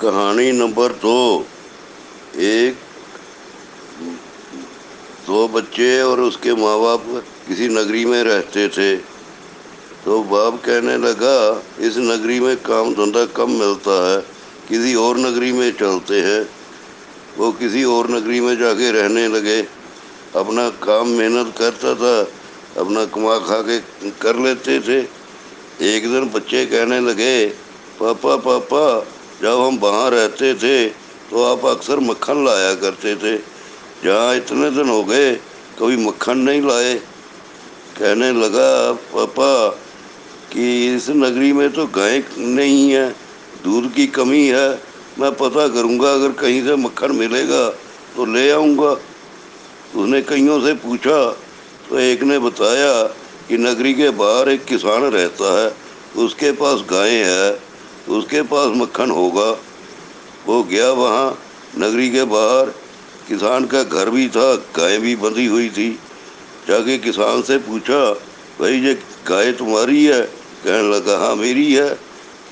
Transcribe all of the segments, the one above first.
कहानी नंबर दो। एक, दो बच्चे और उसके माँ बाप किसी नगरी में रहते थे। तो बाप कहने लगा, इस नगरी में काम धंधा कम मिलता है, किसी और नगरी में चलते हैं। वो किसी और नगरी में जाके रहने लगे। अपना काम मेहनत करता था, अपना कमा खा के कर लेते थे। एक दिन बच्चे कहने लगे, पापा पापा जब हम वहाँ रहते थे तो आप अक्सर मक्खन लाया करते थे। जहाँ इतने दिन हो गए, कभी मक्खन नहीं लाए। कहने लगा, पापा, कि इस नगरी में तो गाय नहीं है, दूध की कमी है। मैं पता करूँगा, अगर कहीं से मक्खन मिलेगा तो ले आऊँगा। उसने कईयों से पूछा तो एक ने बताया कि नगरी के बाहर एक किसान रहता है, उसके पास गाय है। उसके पास मक्खन होगा। वो गया वहाँ, नगरी के बाहर। किसान का घर भी था, गाय भी बंधी हुई थी। जाके किसान से पूछा, भाई, ये गाय तुम्हारी है? कहने लगा हाँ मेरी है।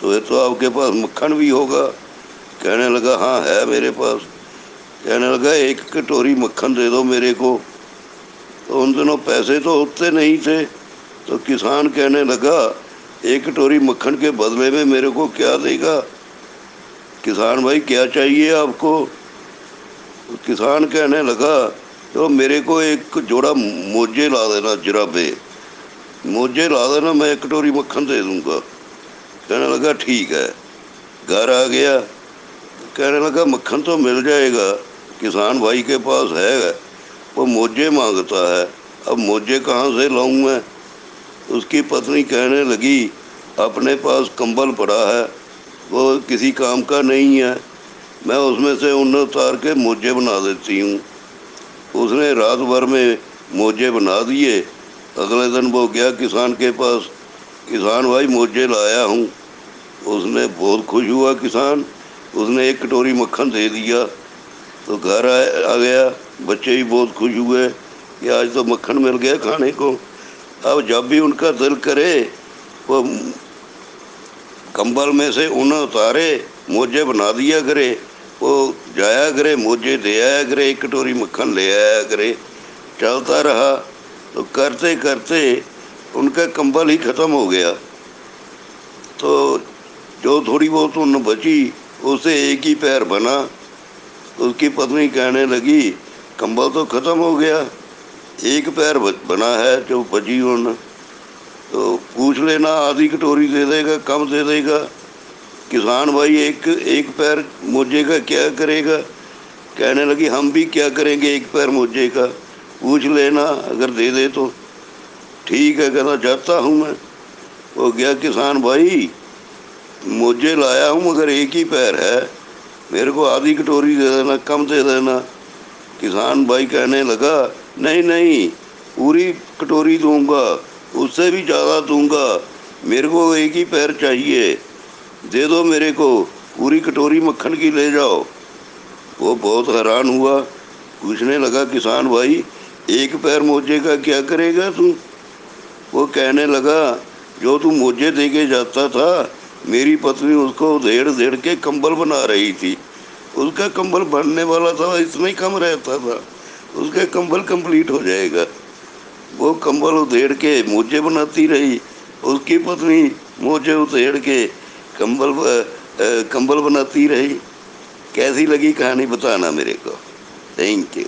तो ये तो आपके पास मक्खन भी होगा। कहने लगा हाँ है मेरे पास। कहने लगा, एक कटोरी मक्खन दे दो मेरे को। तो उन दिनों पैसे तो उतने नहीं थे। तो किसान कहने लगा एक कटोरी मक्खन के बदले में मेरे को क्या देगा? किसान भाई, क्या चाहिए आपको? किसान कहने लगा तो मेरे को एक जोड़ा मोजे ला देना जराबे। मोजे ला देना, मैं एक कटोरी मक्खन दे दूँगा। कहने लगा, ठीक है। घर आ गया। कहने लगा, मक्खन तो मिल जाएगा। किसान भाई के पास है, वो मोजे माँगता है। अब मोजे कहाँ से लाऊं मैं? उसकी पत्नी कहने लगी, अपने पास कंबल पड़ा है, वो किसी काम का नहीं है। मैं उसमें से ऊन उतार के मोजे बना देती हूँ। उसने रात भर में मोजे बना दिए। अगले दिन वो गया किसान के पास। किसान भाई, मोजे लाया हूँ। उसने बहुत खुश हुआ किसान। उसने एक कटोरी मक्खन दे दिया। तो घर आ गया। बच्चे भी बहुत खुश हुए कि आज तो मक्खन मिल गया खाने को। अब जब भी उनका दिल करे, वो कंबल में से ऊन उतारे, मोजे बना दिया करे, वो जाया करे, मोजे दे आया करे, एक कटोरी मक्खन ले आया करे, चलता रहा। तो करते करते उनका कंबल ही ख़त्म हो गया। तो जो थोड़ी बहुत ऊन बची, उसे एक ही पैर बना। उसकी पत्नी कहने लगी, कंबल तो ख़त्म हो गया। एक पैर बना है जो बची ऊन तो पूछ लेना, आधी कटोरी दे देगा, कम दे देगा। किसान भाई, एक एक पैर मोजे का क्या करेगा? कहने लगी, हम भी क्या करेंगे एक पैर मोजे का? पूछ लेना, अगर दे दे तो। ठीक है कहना चाहता हूँ मैं। वो गया किसान भाई, मोजे लाया हूँ, मगर एक ही पैर है। मेरे को आधी कटोरी दे देना, कम दे देना। किसान भाई कहने लगा नहीं नहीं, पूरी कटोरी दूँगा, उससे भी ज़्यादा दूँगा। मेरे को एक ही पैर चाहिए। दे दो मेरे को, पूरी कटोरी मक्खन की ले जाओ। वो बहुत हैरान हुआ। पूछने लगा, किसान भाई, एक पैर मोजे का क्या करेगा तू? वो कहने लगा, जो तू मोजे दे के जाता था, मेरी पत्नी उसको देड़ देड़ के कंबल बना रही थी। उसका कंबल बनने वाला था, इसमें कम रहता था। उसका कंबल कंप्लीट हो जाएगा। वो कंबल उधेड़ के मोजे बनाती रही। उसकी पत्नी मोजे उधेड़ के कंबल कंबल बनाती रही। कैसी लगी कहानी बताना मेरे को। Thank you